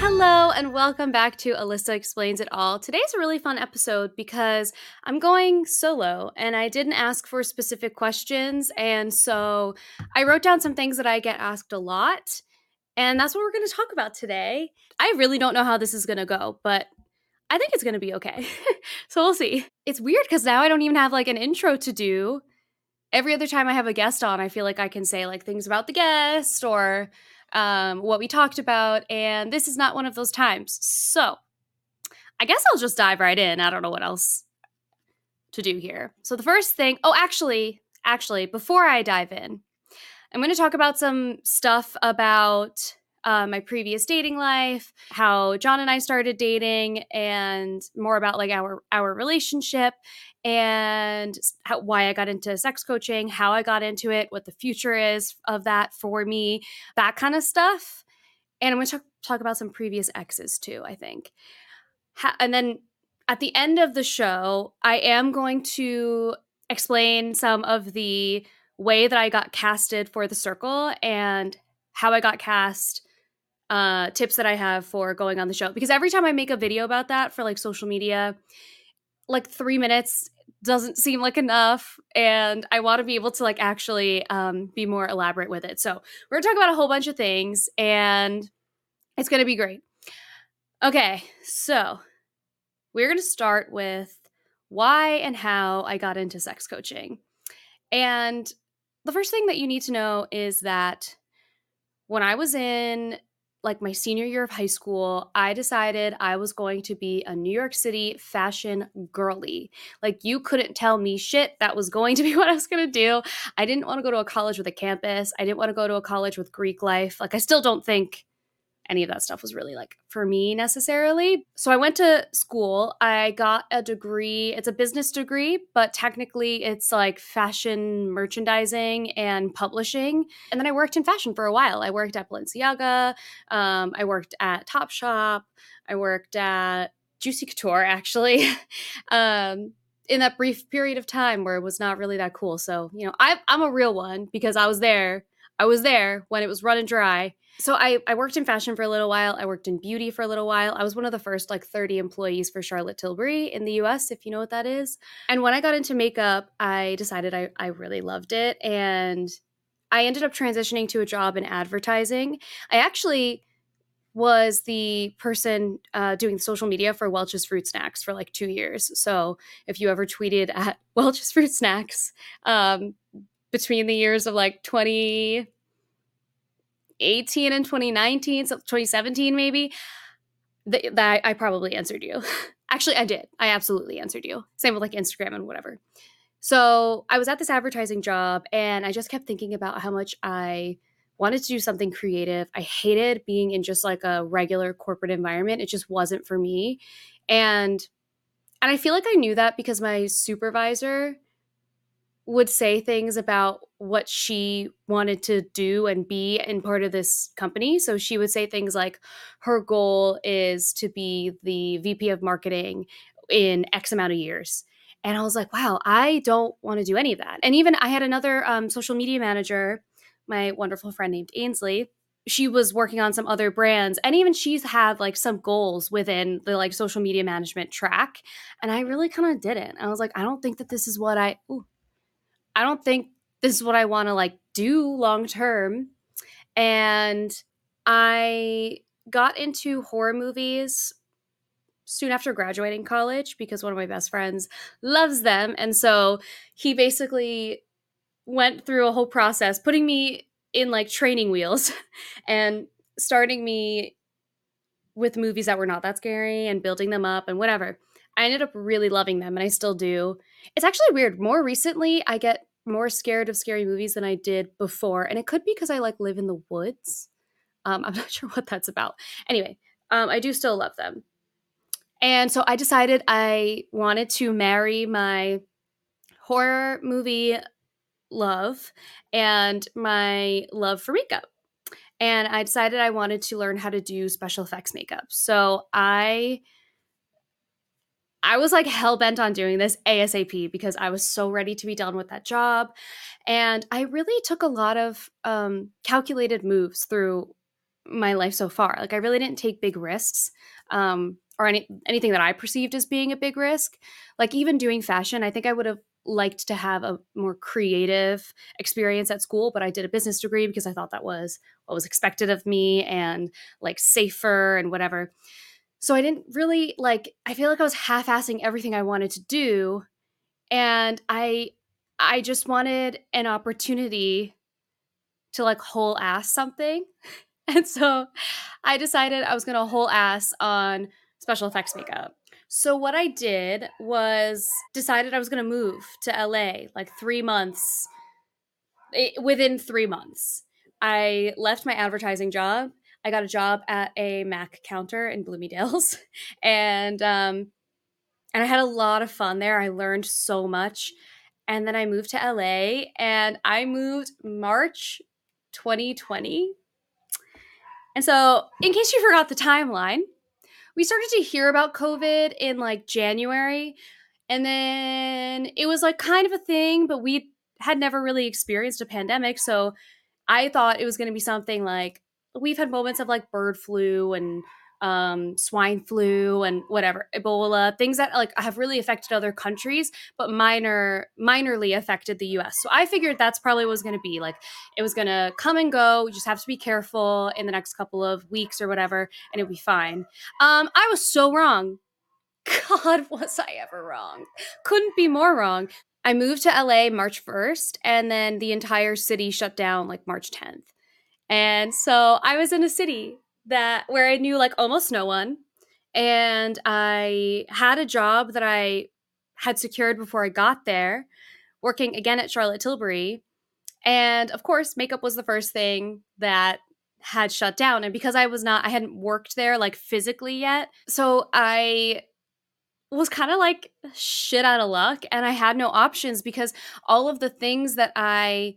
Hello, and welcome back to Alyssa Explains It All. Today's a really fun episode because I'm going solo and I didn't ask for specific questions. And so I wrote down some things that I get asked a lot. And that's what we're going to talk about today. I really don't know how this is going to go, but I think it's going to be okay. so we'll see. It's weird because now I don't even have like an intro to do. Every other time I have a guest on, I feel like I can say like things about the guest or um, what we talked about, and this is not one of those times. So I guess I'll just dive right in. I don't know what else to do here. So the first thing, oh, actually, actually, before I dive in, I'm going to talk about some stuff about uh, my previous dating life, how John and I started dating, and more about like our our relationship, and how, why I got into sex coaching, how I got into it, what the future is of that for me, that kind of stuff. And I'm going to talk, talk about some previous exes too, I think. And then at the end of the show, I am going to explain some of the way that I got casted for the circle and how I got cast uh tips that I have for going on the show because every time I make a video about that for like social media like 3 minutes doesn't seem like enough and I want to be able to like actually um be more elaborate with it. So, we're to talk about a whole bunch of things and it's to be great. Okay, so we're to start with why and how I got into sex coaching. And the first thing that you need to know is that when I was in like my senior year of high school, I decided I was going to be a New York City fashion girly. Like you couldn't tell me shit. That was going to be what I was going to do. I didn't want to go to a college with a campus. I didn't want to go to a college with Greek life. Like I still don't think any of that stuff was really like for me necessarily. So I went to school. I got a degree. It's a business degree, but technically it's like fashion merchandising and publishing. And then I worked in fashion for a while. I worked at Balenciaga. Um, I worked at Topshop. I worked at Juicy Couture actually. um, in that brief period of time where it was not really that cool. So, you know, I, I'm a real one because I was there. I was there when it was running dry so I, I worked in fashion for a little while. I worked in beauty for a little while. I was one of the first like 30 employees for Charlotte Tilbury in the US, if you know what that is. And when I got into makeup, I decided I, I really loved it. And I ended up transitioning to a job in advertising. I actually was the person uh, doing social media for Welch's Fruit Snacks for like two years. So if you ever tweeted at Welch's Fruit Snacks um, between the years of like 2018 and 2019, so 2017 maybe, that, that I probably answered you. Actually, I did. I absolutely answered you. Same with like Instagram and whatever. So I was at this advertising job and I just kept thinking about how much I wanted to do something creative. I hated being in just like a regular corporate environment. It just wasn't for me. And and I feel like I knew that because my supervisor would say things about what she wanted to do and be in part of this company. So she would say things like her goal is to be the VP of marketing in X amount of years. And I was like, wow, I don't want to do any of that. And even I had another um, social media manager, my wonderful friend named Ainsley. She was working on some other brands, and even she's had like some goals within the like social media management track. And I really kind of didn't. I was like, I don't think that this is what I. Ooh, I don't think this is what I want to like do long term. And I got into horror movies soon after graduating college because one of my best friends loves them. And so he basically went through a whole process putting me in like training wheels and starting me with movies that were not that scary and building them up and whatever. I ended up really loving them and I still do. It's actually weird. More recently, I get more scared of scary movies than I did before. And it could be because I like live in the woods. Um, I'm not sure what that's about. Anyway, um, I do still love them. And so I decided I wanted to marry my horror movie love and my love for makeup. And I decided I wanted to learn how to do special effects makeup. So I I was like hell bent on doing this ASAP because I was so ready to be done with that job. And I really took a lot of um, calculated moves through my life so far. Like, I really didn't take big risks um, or any, anything that I perceived as being a big risk. Like, even doing fashion, I think I would have liked to have a more creative experience at school, but I did a business degree because I thought that was what was expected of me and like safer and whatever. So I didn't really like I feel like I was half-assing everything I wanted to do and I I just wanted an opportunity to like whole ass something. And so I decided I was going to whole ass on special effects makeup. So what I did was decided I was going to move to LA like 3 months eh, within 3 months. I left my advertising job I got a job at a Mac counter in Bloomingdale's, and um, and I had a lot of fun there. I learned so much, and then I moved to LA, and I moved March 2020. And so, in case you forgot the timeline, we started to hear about COVID in like January, and then it was like kind of a thing, but we had never really experienced a pandemic, so I thought it was going to be something like we've had moments of like bird flu and um, swine flu and whatever ebola things that like have really affected other countries but minor minorly affected the us so i figured that's probably what was going to be like it was going to come and go we just have to be careful in the next couple of weeks or whatever and it'll be fine. Um, i was so wrong. God was i ever wrong? Couldn't be more wrong. I moved to la march 1st and then the entire city shut down like march 10th and so I was in a city that where I knew like almost no one. And I had a job that I had secured before I got there, working again at Charlotte Tilbury. And of course, makeup was the first thing that had shut down. And because I was not, I hadn't worked there like physically yet. So I was kind of like shit out of luck. And I had no options because all of the things that I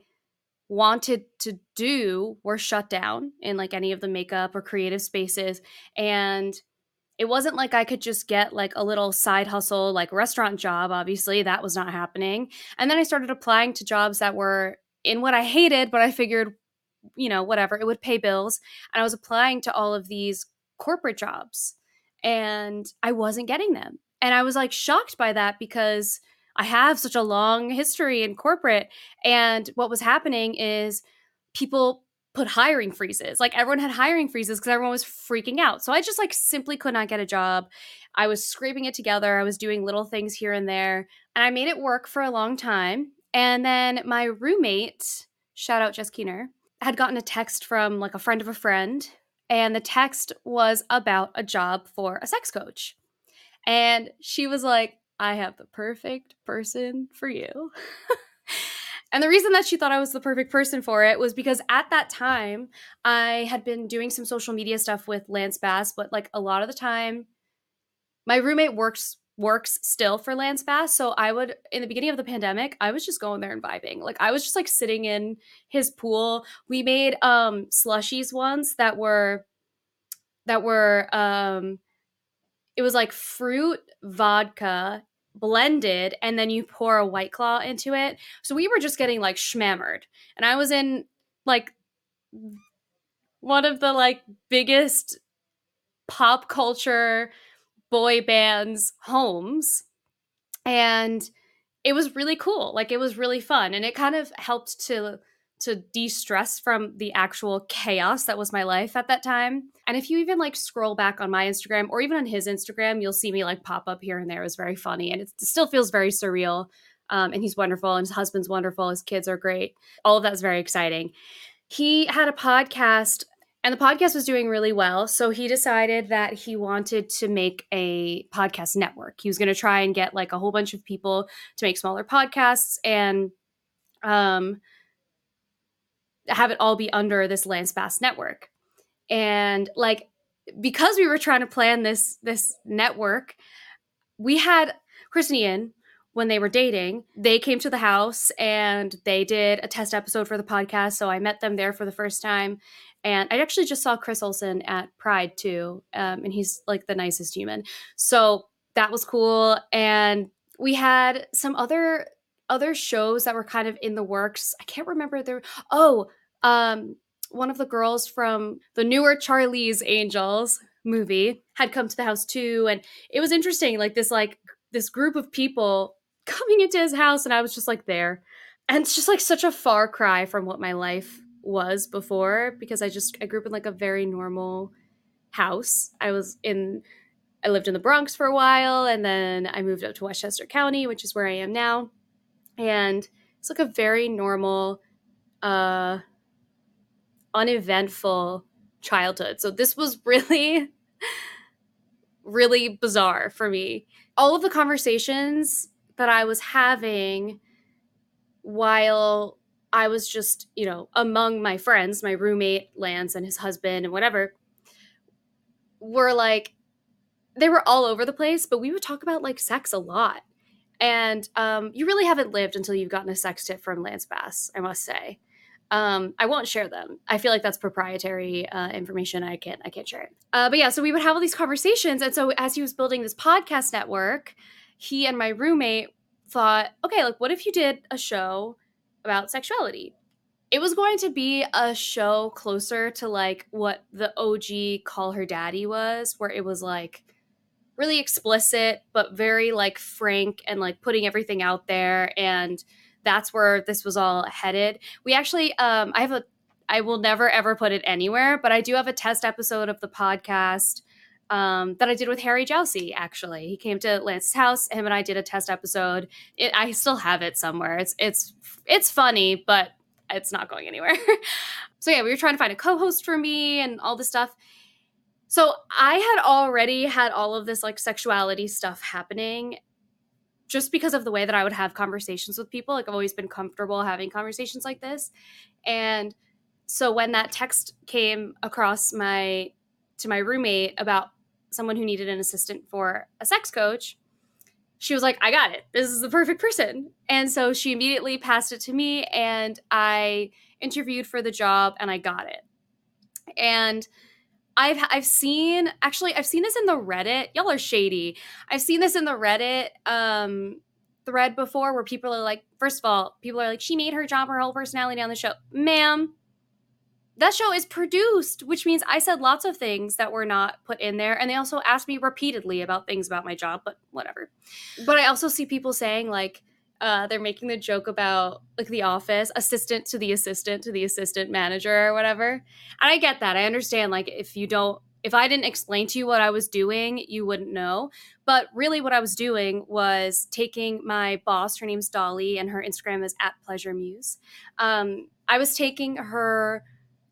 wanted to do were shut down in like any of the makeup or creative spaces and it wasn't like I could just get like a little side hustle like restaurant job obviously that was not happening and then I started applying to jobs that were in what I hated but I figured you know whatever it would pay bills and I was applying to all of these corporate jobs and I wasn't getting them and I was like shocked by that because I have such a long history in corporate. And what was happening is people put hiring freezes. Like everyone had hiring freezes because everyone was freaking out. So I just like simply could not get a job. I was scraping it together. I was doing little things here and there. And I made it work for a long time. And then my roommate, shout out Jess Keener, had gotten a text from like a friend of a friend. And the text was about a job for a sex coach. And she was like, I have the perfect person for you. and the reason that she thought I was the perfect person for it was because at that time, I had been doing some social media stuff with Lance Bass, but like a lot of the time, my roommate works works still for Lance Bass. So I would in the beginning of the pandemic, I was just going there and vibing. Like I was just like sitting in his pool. We made um slushies once that were that were um it was like fruit vodka blended and then you pour a white claw into it. So we were just getting like schmammered. And I was in like one of the like biggest pop culture boy bands homes and it was really cool. Like it was really fun and it kind of helped to to de-stress from the actual chaos that was my life at that time. And if you even like scroll back on my Instagram or even on his Instagram, you'll see me like pop up here and there. It was very funny and it still feels very surreal. Um, and he's wonderful and his husband's wonderful. His kids are great. All of that's very exciting. He had a podcast and the podcast was doing really well. So he decided that he wanted to make a podcast network. He was going to try and get like a whole bunch of people to make smaller podcasts and um, have it all be under this Lance Bass network. And like because we were trying to plan this this network, we had Chris and Ian when they were dating, they came to the house and they did a test episode for the podcast. So I met them there for the first time. And I actually just saw Chris Olsen at Pride too. Um, and he's like the nicest human. So that was cool. And we had some other other shows that were kind of in the works. I can't remember there. oh, um, one of the girls from the newer Charlie's Angels movie had come to the house too. And it was interesting, like this like this group of people coming into his house and I was just like there. And it's just like such a far cry from what my life was before because I just I grew up in like a very normal house. I was in I lived in the Bronx for a while and then I moved up to Westchester County, which is where I am now. And it's like a very normal uh uneventful childhood. So this was really really bizarre for me. All of the conversations that I was having while I was just, you know, among my friends, my roommate, Lance, and his husband, and whatever, were like, they were all over the place, but we would talk about like sex a lot. And um, you really haven't lived until you've gotten a sex tip from Lance Bass, I must say. Um, I won't share them. I feel like that's proprietary uh, information. I can't. I can't share it. Uh, but yeah, so we would have all these conversations, and so as he was building this podcast network, he and my roommate thought, okay, like what if you did a show about sexuality. It was going to be a show closer to like what the OG Call Her Daddy was, where it was like really explicit, but very like frank and like putting everything out there. And that's where this was all headed. We actually, um, I have a, I will never ever put it anywhere, but I do have a test episode of the podcast um, that I did with Harry Jowsey. Actually, he came to Lance's house. Him and I did a test episode. It, I still have it somewhere. It's it's it's funny, but it's not going anywhere. so yeah, we were trying to find a co-host for me and all this stuff. So I had already had all of this like sexuality stuff happening just because of the way that I would have conversations with people. Like I've always been comfortable having conversations like this. And so when that text came across my to my roommate about someone who needed an assistant for a sex coach, she was like, I got it. This is the perfect person. And so she immediately passed it to me, and I interviewed for the job and I got it. And I've I've seen actually I've seen this in the Reddit. Y'all are shady. I've seen this in the Reddit um thread before where people are like, first of all, people are like, she made her job her whole personality on the show. Ma'am, that show is produced, which means I said lots of things that were not put in there. And they also asked me repeatedly about things about my job, but whatever. But I also see people saying, like, uh, they're making the joke about like the office assistant to the assistant to the assistant manager or whatever. And I get that. I understand, like, if you don't, if I didn't explain to you what I was doing, you wouldn't know. But really, what I was doing was taking my boss, her name's Dolly, and her Instagram is at Pleasure Muse. Um, I was taking her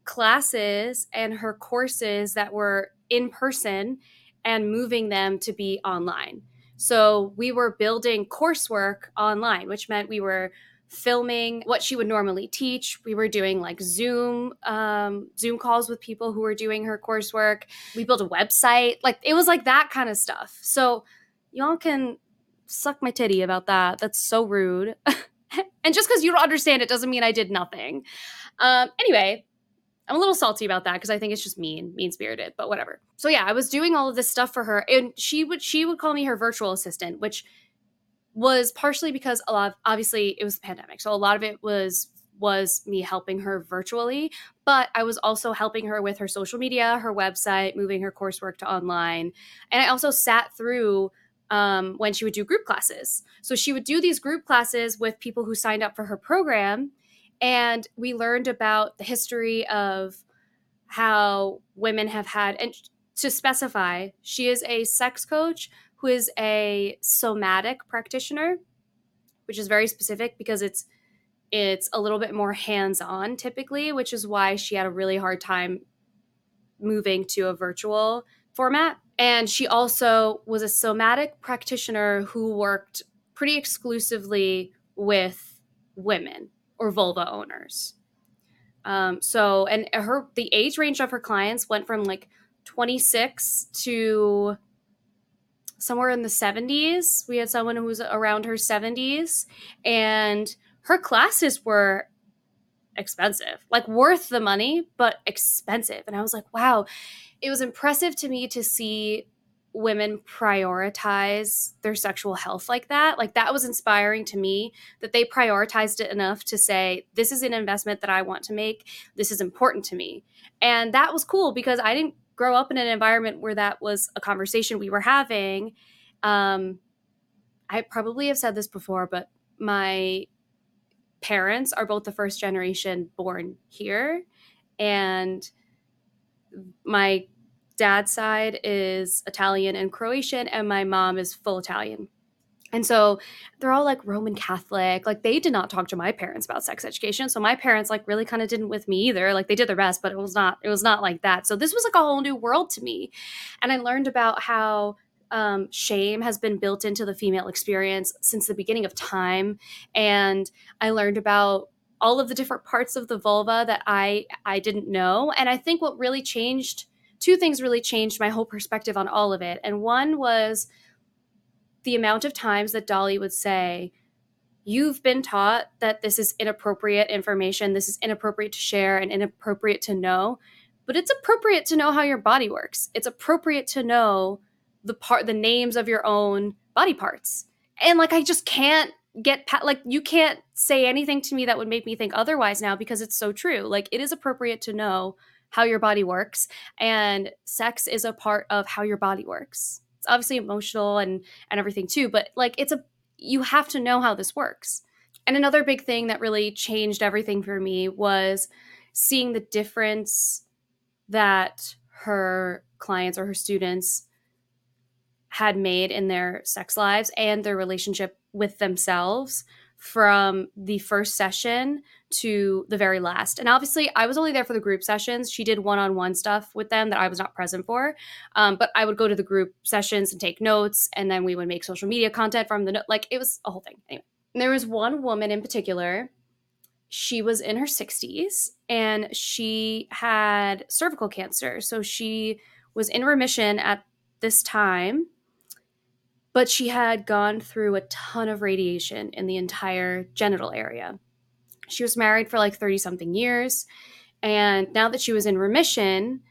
classes and her courses that were in person and moving them to be online. So we were building coursework online, which meant we were filming what she would normally teach. We were doing like Zoom um, Zoom calls with people who were doing her coursework. We built a website. Like it was like that kind of stuff. So y'all can suck my titty about that. That's so rude. and just because you don't understand it doesn't mean I did nothing. Um, anyway, I'm a little salty about that because I think it's just mean, mean spirited, but whatever. So yeah, I was doing all of this stuff for her, and she would she would call me her virtual assistant, which was partially because a lot of obviously it was the pandemic, so a lot of it was was me helping her virtually, but I was also helping her with her social media, her website, moving her coursework to online, and I also sat through um, when she would do group classes. So she would do these group classes with people who signed up for her program and we learned about the history of how women have had and to specify she is a sex coach who is a somatic practitioner which is very specific because it's it's a little bit more hands-on typically which is why she had a really hard time moving to a virtual format. And she also was a somatic practitioner who worked pretty exclusively with women or vulva owners. Um, so, and her the age range of her clients went from like 26 to somewhere in the 70s. We had someone who was around her 70s, and her classes were expensive, like worth the money, but expensive. And I was like, wow, it was impressive to me to see women prioritize their sexual health like that. Like that was inspiring to me that they prioritized it enough to say, this is an investment that I want to make. This is important to me. And that was cool because I didn't grow up in an environment where that was a conversation we were having. Um, I probably have said this before, but my parents are both the first generation born here. And my dad's side is Italian and Croatian, and my mom is full Italian. And so they're all like Roman Catholic. Like they did not talk to my parents about sex education. So my parents like really kind of didn't with me either. Like they did their best, but it was not it was not like that. So this was like a whole new world to me. And I learned about how um, shame has been built into the female experience since the beginning of time. And I learned about all of the different parts of the vulva that I I didn't know. And I think what really changed two things really changed my whole perspective on all of it. And one was the amount of times that Dolly would say, You've been taught that this is inappropriate information, this is inappropriate to share and inappropriate to know, but it's appropriate to know how your body works. It's appropriate to know the part the names of your own body parts and like i just can't get pa- like you can't say anything to me that would make me think otherwise now because it's so true like it is appropriate to know how your body works and sex is a part of how your body works. It's obviously emotional and and everything too but like it's a you have to know how this works. And another big thing that really changed everything for me was seeing the difference that her clients or her students had made in their sex lives and their relationship with themselves from the first session to the very last. And obviously, I was only there for the group sessions. She did one on one stuff with them that I was not present for. Um, but I would go to the group sessions and take notes, and then we would make social media content from the note. Like it was a whole thing. Anyway, and there was one woman in particular. She was in her 60s and she had cervical cancer. So she was in remission at this time but she had gone through a ton of radiation in the entire genital area. She was married for like 30 something years. And now that she was in remission,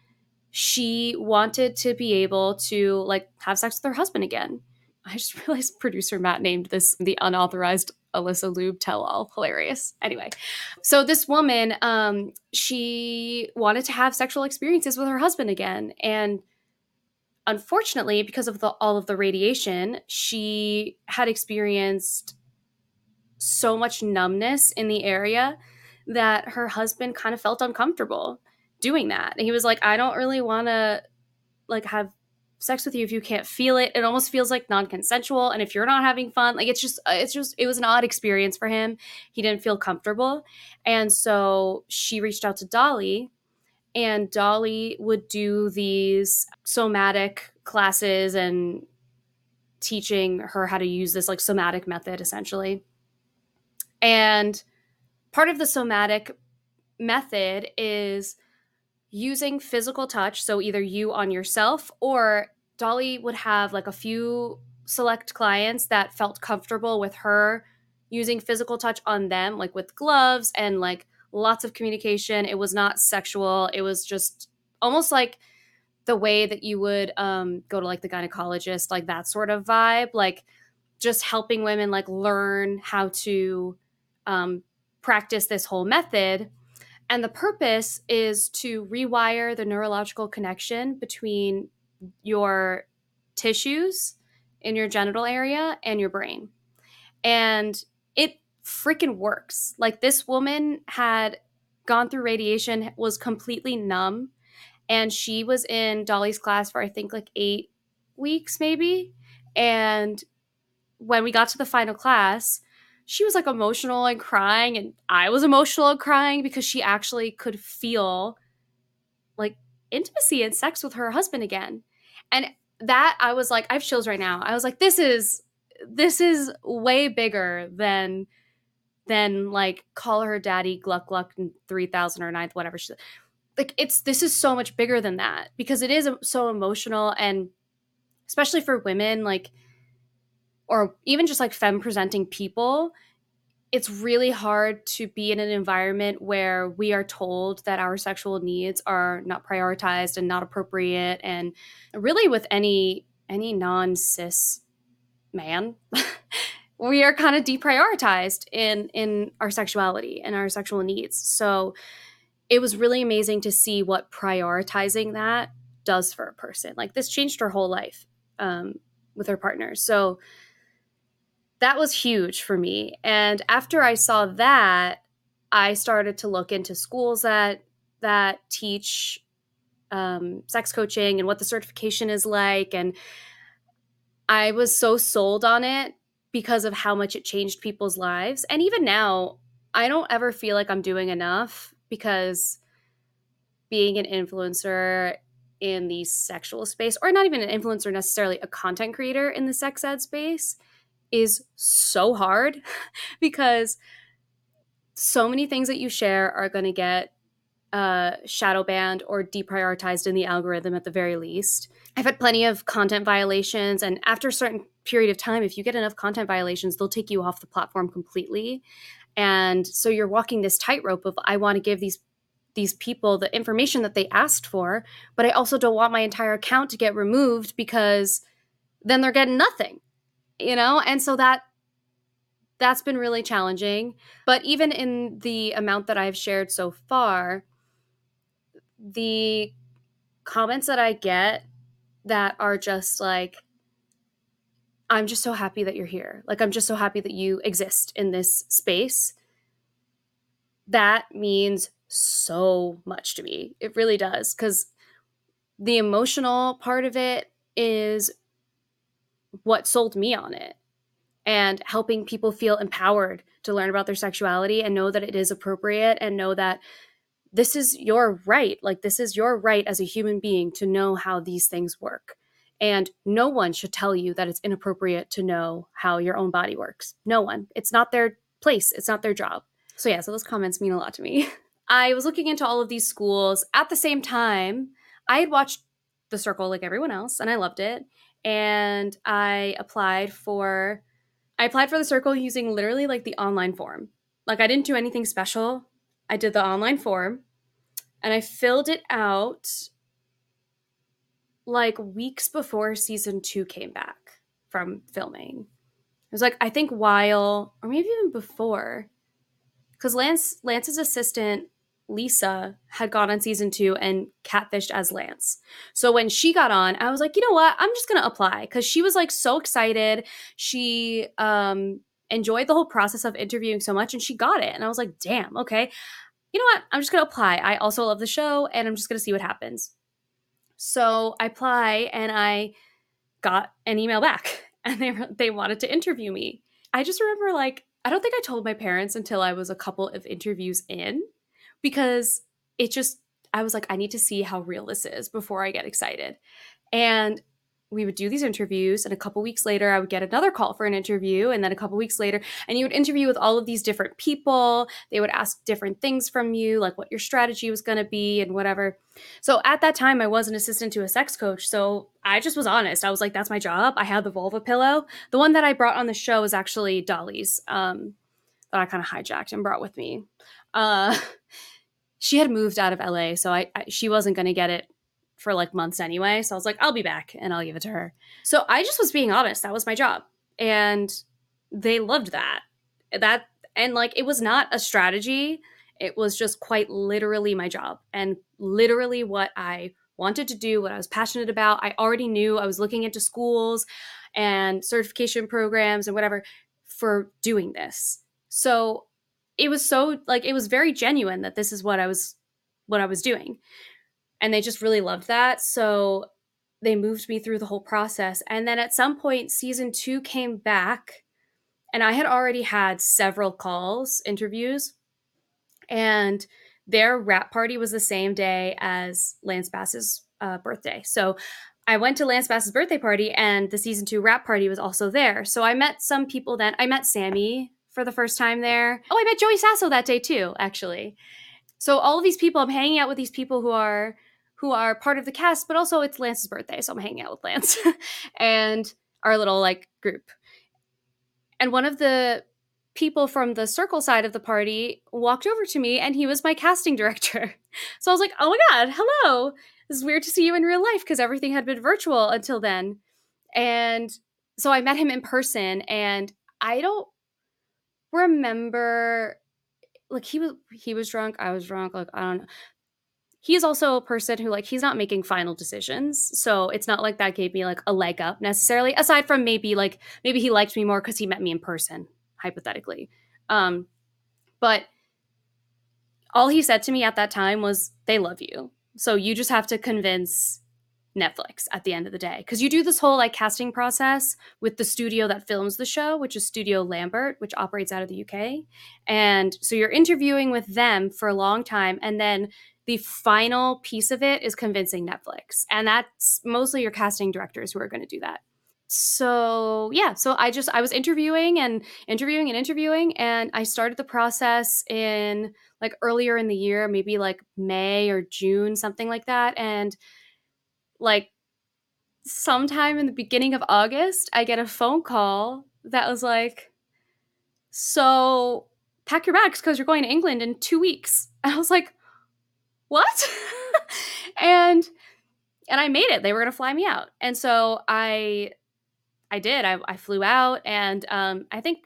she wanted to be able to like have sex with her husband again. I just realized producer Matt named this the unauthorized Alyssa Ljub tell all. Hilarious. Anyway, so this woman, um, she wanted to have sexual experiences with her husband again. And unfortunately, because of the, all of the radiation, she had experienced so much numbness in the area that her husband kind of felt uncomfortable doing that. And he was like, I don't really want to like have sex with you if you can't feel it. It almost feels like non-consensual and if you're not having fun, like it's just it's just it was an odd experience for him. He didn't feel comfortable. And so she reached out to Dolly and Dolly would do these somatic classes and teaching her how to use this like somatic method essentially. And part of the somatic method is using physical touch. So either you on yourself or Dolly would have like a few select clients that felt comfortable with her using physical touch on them, like with gloves and like lots of communication. It was not sexual. It was just almost like the way that you would um, go to like the gynecologist, like that sort of vibe, like just helping women like learn how to um, practice this whole method. And the purpose is to rewire the neurological connection between your tissues in your genital area and your brain. And freaking works. Like this woman had gone through radiation, was completely numb, and she was in Dolly's class for I think like eight weeks, maybe. And when we got to the final class, she was like emotional and crying, and I was emotional and crying because she actually could feel like intimacy and sex with her husband again. And that I was like, I have chills right now. I was like, this is this is way bigger than than like call her daddy gluck gluck 3000 or ninth whatever she like it's this is so much bigger than that because it is so emotional and especially for women like or even just like femme presenting people it's really hard to be in an environment where we are told that our sexual needs are not prioritized and not appropriate and really with any any non cis man we are kind of deprioritized in in our sexuality and our sexual needs. So it was really amazing to see what prioritizing that does for a person. Like this changed her whole life um, with her partner. So that was huge for me. And after i saw that i started to look into schools that that teach um, sex coaching and what the certification is like. And i was so sold on it because of how much it changed people's lives. And even now, I don't ever feel like I'm doing enough because being an influencer in the sexual space, or not even an influencer necessarily, a content creator in the sex ed space is so hard because so many things that you share are going to get uh, shadow banned or deprioritized in the algorithm at the very least. I've had plenty of content violations, and after a certain period of time, if you get enough content violations, they'll take you off the platform completely. And so you're walking this tightrope of I want to give these these people the information that they asked for, but I also don't want my entire account to get removed because then they're getting nothing. You know? And so that that's been really challenging. But even in the amount that I've shared so far, the comments that I get that are just like, I'm just so happy that you're here. Like, I'm just so happy that you exist in this space. That means so much to me. It really does. Because the emotional part of it is what sold me on it and helping people feel empowered to learn about their sexuality and know that it is appropriate and know that this is your right. Like, this is your right as a human being to know how these things work. And no one should tell you that it's inappropriate to know how your own body works. No one. It's not their place, it's not their job. So, yeah, so those comments mean a lot to me. I was looking into all of these schools. At the same time, I had watched The Circle like everyone else, and I loved it. And I applied for I applied for the circle using literally like the online form. Like I didn't do anything special. I did the online form and I filled it out like weeks before season two came back from filming. It was like I think while or maybe even before, because Lance Lance's assistant Lisa had gone on season two and catfished as Lance. So when she got on, I was like, you know what? I'm just gonna apply because she was like so excited. She um enjoyed the whole process of interviewing so much and she got it. And I was like, damn, okay. You know what? I'm just gonna apply. I also love the show and I'm just gonna see what happens. So I apply and I got an email back and they they wanted to interview me. I just remember like I don't think I told my parents until I was a couple of interviews in because it just I was like I need to see how real this is before I get excited. And we would do these interviews and a couple weeks later i would get another call for an interview and then a couple weeks later and you would interview with all of these different people. They would ask different things from you like what your strategy was going to be and whatever. So at that time i was an assistant to a sex coach so i just was honest. I was like that's my job. I had the vulva pillow. The one that i brought on the show was actually dolly's um, that i kind of hijacked and brought with me. Uh, she had moved out of la so I, I she wasn't going to get it for like months anyway. So I was like, I'll be back and I'll give it to her. So I just was being honest. That was my job. And they loved that. That and like it was not a strategy. It was just quite literally my job and literally what I wanted to do, what I was passionate about. I already knew I was looking into schools and certification programs and whatever for doing this. So it was so like it was very genuine that this is what I was what I was doing and they just really loved that. So they moved me through the whole process. And then at some point, season two came back, and I had already had several calls, interviews, and their wrap party was the same day as Lance Bass's uh, birthday. So I went to Lance Bass's birthday party, and the season two wrap party was also there. So I met some people then. I met Sammy for the first time there. Oh, I met Joey Sasso that day too, actually. So all of these people, I'm hanging out with these people who are who are part of the cast, but also it's Lance's birthday, so I'm hanging out with Lance and our little like group. And one of the people from the circle side of the party walked over to me and he was my casting director. So I was like, "Oh my god, hello. This is weird to see you in real life because everything had been virtual until then." And so I met him in person and I don't remember like he was he was drunk, I was drunk, like I don't know he's also a person who like he's not making final decisions so it's not like that gave me like a leg up necessarily aside from maybe like maybe he liked me more because he met me in person hypothetically um but all he said to me at that time was they love you so you just have to convince Netflix at the end of the day because you do this whole like casting process with the studio that films the show, which is Studio Lambert, which operates out of the UK. And so you're interviewing with them for a long time and then the final piece of it is convincing Netflix. And that's mostly your casting directors who are going to do that. So, yeah, so I just I was interviewing and interviewing and interviewing and I started the process in like earlier in the year, maybe like May or June, something like that and like sometime in the beginning of August, I get a phone call that was like so pack your bags because you're going to England in 2 weeks. And I was like, what? and and I made it. They were going to fly me out. And so I I did. I, I flew out and um, I think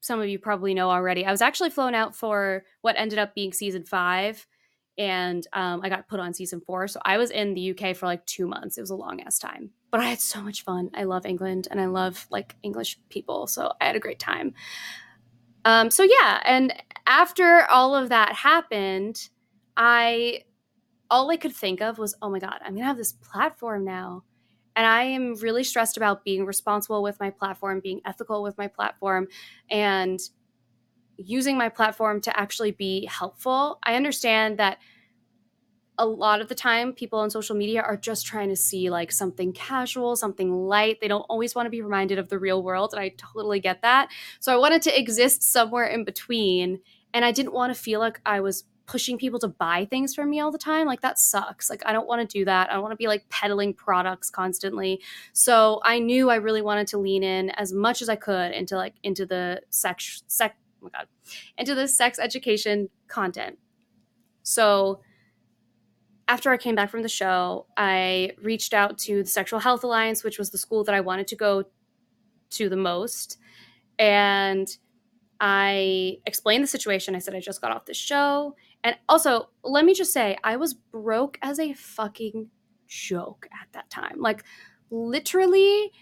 some of you probably know already. I was actually flown out for what ended up being season five, and um, I got put on season four. So I was in the UK for like two months. It was a long ass time, but I had so much fun. I love England and I love like English people, so I had a great time. Um, so yeah, and after all of that happened, I all I could think of was, oh my God, I'm gonna have this platform now. And I am really stressed about being responsible with my platform, being ethical with my platform, and using my platform to actually be helpful. I understand that a lot of the time people on social media are just trying to see like something casual, something light. They don't always want to be reminded of the real world. And I totally get that. So I wanted to exist somewhere in between. And I didn't want to feel like I was pushing people to buy things from me all the time like that sucks. Like i don't want to do that. I don't want to be like peddling products constantly. So i knew i really wanted to lean in as much as i could into like into the sex sex oh my god into the sex education content. So after i came back from the show i reached out to the sexual health alliance which was the school that i wanted to go to the most. And I explained the situation. I said I just got off the show and also, let me just say, I was broke as a fucking joke at that time. Like, literally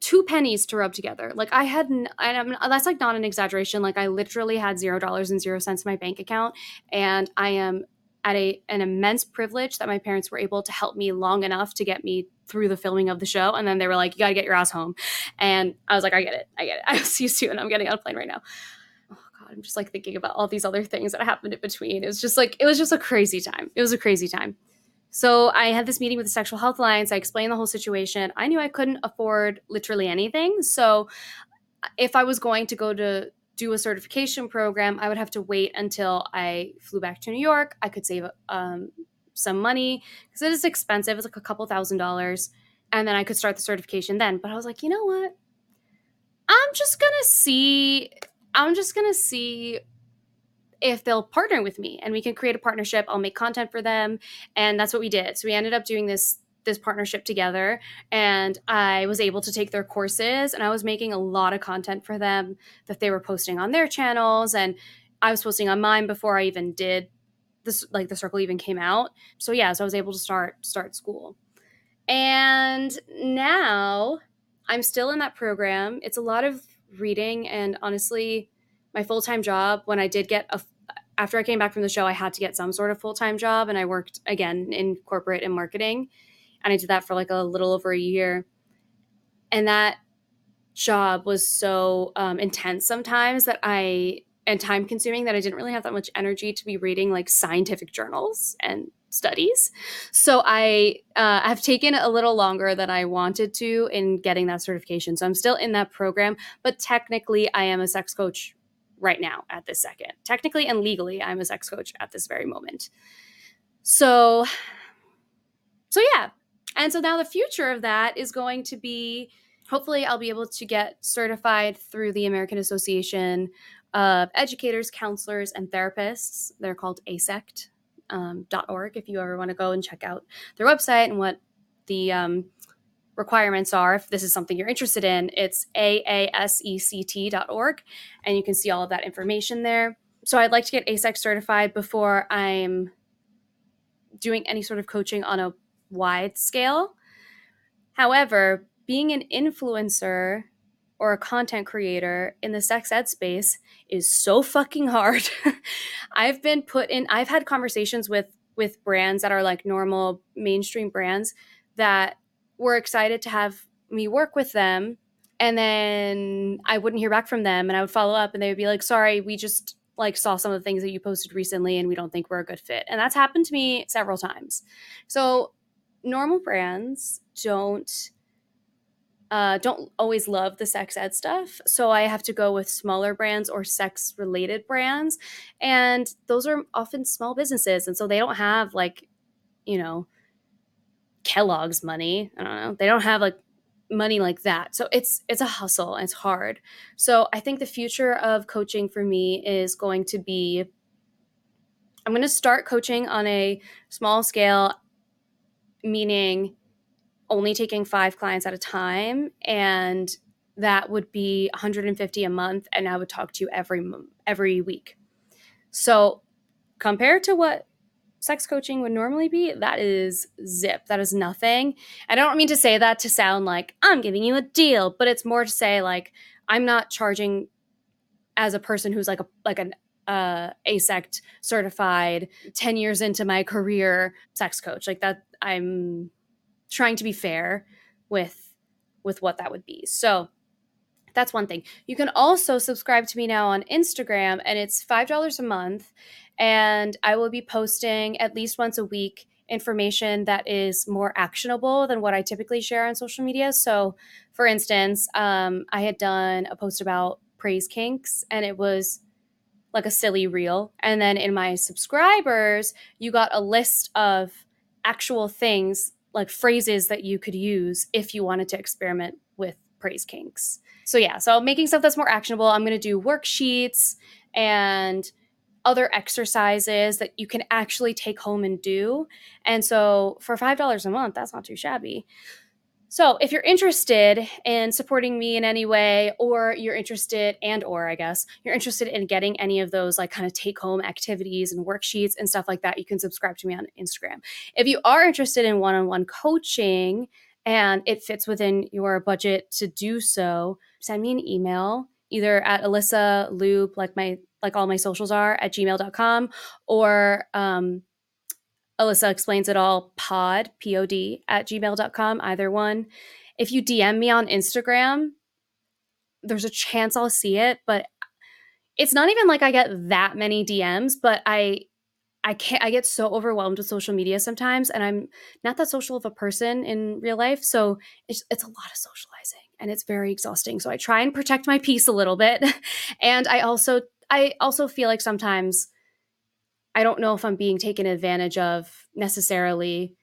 two pennies to rub together. Like I had, and I'm, that's like not an exaggeration. Like I literally had zero dollars and zero cents in my bank account, and I am at a an immense privilege that my parents were able to help me long enough to get me through the filming of the show. And then they were like, "You got to get your ass home," and I was like, "I get it, I get it. I'll see you soon. I'm getting on a plane right now." I'm just like thinking about all these other things that happened in between. It was just like, it was just a crazy time. It was a crazy time. So I had this meeting with the Sexual Health Alliance. I explained the whole situation. I knew I couldn't afford literally anything. So if I was going to go to do a certification program, I would have to wait until I flew back to New York. I could save um, some money because it is expensive. It's like a couple thousand dollars. And then I could start the certification then. But I was like, you know what? I'm just going to see I'm just going to see if they'll partner with me and we can create a partnership. I'll make content for them. And that's what we did. So we ended up doing this this partnership together and I was able to take their courses and I was making a lot of content for them that they were posting on their channels and I was posting on mine before I even did this like the circle even came out. So yeah, so I was able to start start school. And now I'm still in that program. It's a lot of reading. And honestly my full-time job when i did get a after i came back from the show i had to get some sort of full-time job and i worked again in corporate and marketing. And i did that for like a little over a year. And that job was so um, intense sometimes that i and time consuming that I didn't really have that much energy to be reading like scientific journals and studies. So I uh, have taken a little longer than I wanted to in getting that certification. So I'm still in that program, but technically I am a sex coach right now at this second. Technically and legally, I'm a sex coach at this very moment. So, so yeah. And so now the future of that is going to be hopefully I'll be able to get certified through the American Association of Educators, Counselors, and Therapists. They're called AASECT um, .org if you ever want to go and check out their website and what the um, requirements are. If this is something you're interested in, it's aasect.org, and you can see all of that information there. So I'd like to get AASECT certified before I'm doing any sort of coaching on a wide scale. However, being an influencer or a content creator in the sex ed space is so fucking hard. I've been put in I've had conversations with with brands that are like normal mainstream brands that were excited to have me work with them and then I wouldn't hear back from them and I would follow up and they would be like sorry, we just like saw some of the things that you posted recently and we don't think we're a good fit. And that's happened to me several times. So normal brands don't uh, don't always love the sex ed stuff. So I have to go with smaller brands or sex related brands. And those are often small businesses. And so they don't have like, you know, Kellogg's money. I don't know. They don't have like money like that. So it's it's a hustle. It's hard. So I think the future of coaching for me is going to be I'm going to start coaching on a small scale meaning only taking five clients at a time and that would be 150 a month and i would talk to you every every week. So compared to what sex coaching would normally be that is zip. That is nothing. I don't mean to say that to sound like i'm giving you a deal but it's more to say like i'm not charging as a person who's like a like an uh, AASECT certified 10 years into my career sex coach. Like that i'm trying to be fair with with what that would be. So that's one thing. You can also subscribe to me now on Instagram and it's $5 a month and I will be posting at least once a week information that is more actionable than what I typically share on social media. So, for instance, um, I had done a post about praise kinks, and it was like a silly reel. And then in my subscribers, you got a list of actual things like phrases that you could use if you wanted to experiment with praise kinks. So yeah, so making stuff that's more actionable. I'm going to do worksheets and other exercises that you can actually take home and do. And so for $5 a month, that's not too shabby. So, if you're interested in supporting me in any way, or you're interested, and or I guess you're interested in getting any of those like kind of take home activities and worksheets and stuff like that, you can subscribe to me on Instagram. If you are interested in one on one coaching and it fits within your budget to do so, send me an email either at Alyssa Ljub, like my like all my socials are at gmail.com, or um, Alyssa explains it all pod, P O D, at gmail.com, either one. If you DM me on Instagram, there's a chance I'll see it, but it's not even like I get that many DMs, but I I can't I get so overwhelmed with social media sometimes and I'm not that social of a person in real life, so it's it's a lot of socializing and it's very exhausting. So I try and protect my peace a little bit. and I also I also feel like sometimes I don't know if I'm being taken advantage of necessarily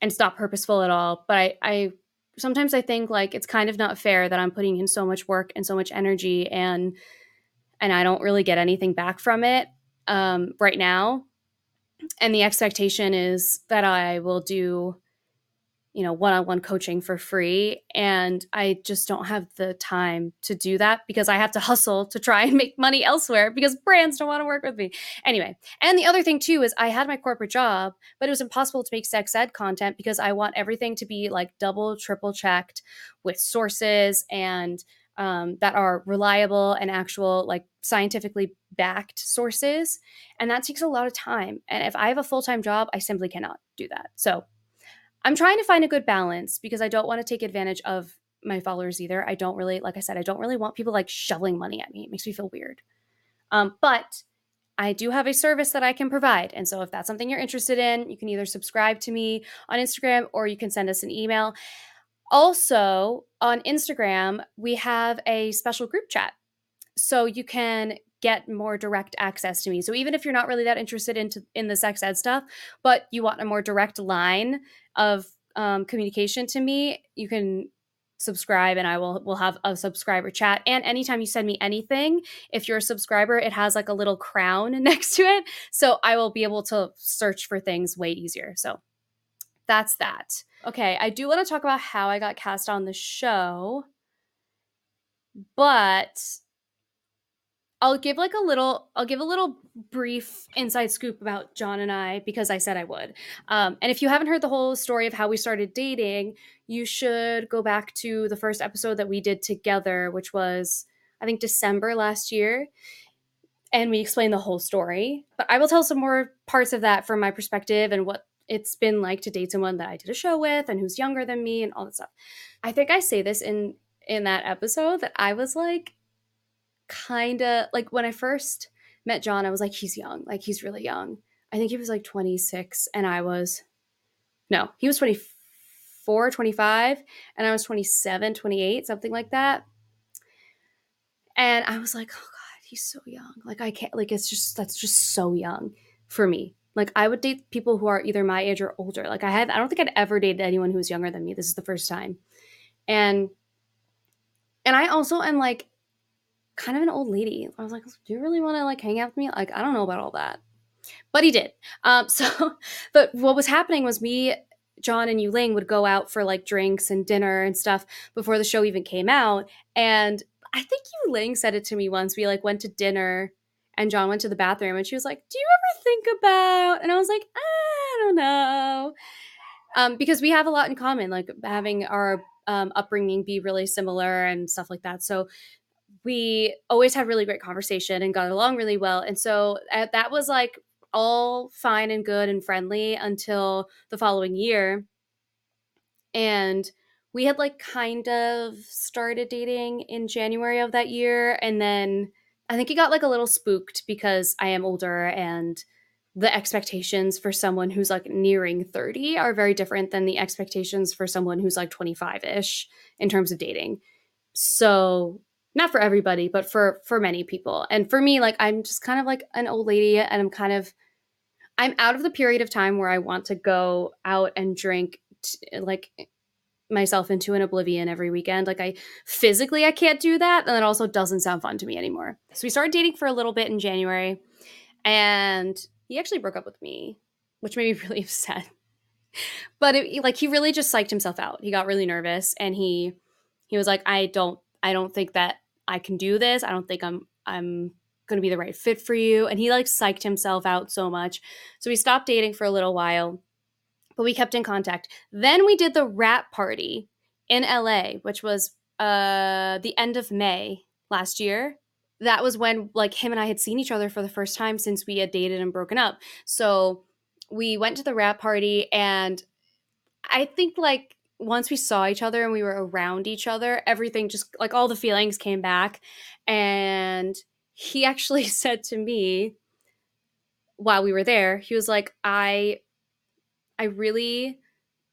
and it's not purposeful at all. But I, I sometimes I think like it's kind of not fair that I'm putting in so much work and so much energy and and I don't really get anything back from it um, right now. And the expectation is that I will do you know one-on-one coaching for free and i just don't have the time to do that because i have to hustle to try and make money elsewhere because brands don't want to work with me. Anyway and the other thing too is i had my corporate job but it was impossible to make sex ed content because i want everything to be like double triple checked with sources and um, that are reliable and actual like scientifically backed sources and that takes a lot of time and if i have a full-time job i simply cannot do that. So I'm trying to find a good balance because I don't want to take advantage of my followers either. I don't really, like I said, I don't really want people like shoveling money at me. It makes me feel weird. Um, but I do have a service that I can provide. And so if that's something you're interested in, you can either subscribe to me on Instagram or you can send us an email. Also, on Instagram, we have a special group chat. So you can get more direct access to me. So even if you're not really that interested into in the sex ed stuff, but you want a more direct line of um, communication to me, you can subscribe and I will will have a subscriber chat. And anytime you send me anything, if you're a subscriber, it has like a little crown next to it. So I will be able to search for things way easier. So that's that. Okay, I do want to talk about how I got cast on the show. But I'll give like a little I'll give a little brief inside scoop about John and I because I said I would. Um, and if you haven't heard the whole story of how we started dating, you should go back to the first episode that we did together, which was I think December last year. And we explained the whole story. But I will tell some more parts of that from my perspective and what it's been like to date someone that I did a show with and who's younger than me and all that stuff. I think I say this in in that episode that I was like kind of like when I first met John, I was like, he's young, like he's really young. I think he was like 26 and I was, no, he was 24, 25, and I was 27, 28, something like that. And I was like, oh God, he's so young. Like I can't, like it's just, that's just so young for me. Like I would date people who are either my age or older. Like I have, I don't think I'd ever dated anyone who was younger than me. This is the first time. And, and I also am like, kind of an old lady. I was like, do you really want to like hang out with me? Like, I don't know about all that. But he did. Um, so, but what was happening was me, John and Yuling would go out for like drinks and dinner and stuff before the show even came out. And I think Yuling said it to me once. We like went to dinner and John went to the bathroom and she was like, do you ever think about? And I was like, I don't know. Um, because we have a lot in common, like having our um, upbringing be really similar and stuff like that. So we always had really great conversation and got along really well. And so uh, that was like all fine and good and friendly until the following year. And we had like kind of started dating in January of that year. And then I think he got like a little spooked because I am older and the expectations for someone who's like nearing 30 are very different than the expectations for someone who's like 25 ish in terms of dating. So not for everybody, but for for many people. And for me, like I'm just kind of like an old lady and I'm kind of I'm out of the period of time where I want to go out and drink t- like myself into an oblivion every weekend. Like I physically I can't do that and it also doesn't sound fun to me anymore. So we started dating for a little bit in January and he actually broke up with me, which made me really upset. But it, like he really just psyched himself out. He got really nervous and he he was like I don't I don't think that I can do this. I don't think I'm I'm going to be the right fit for you. And he like psyched himself out so much. So we stopped dating for a little while, but we kept in contact. Then we did the wrap party in LA, which was uh the end of May last year. That was when like him and I had seen each other for the first time since we had dated and broken up. So we went to the wrap party and I think like once we saw each other and we were around each other, everything just like all the feelings came back. And he actually said to me while we were there, he was like, I I really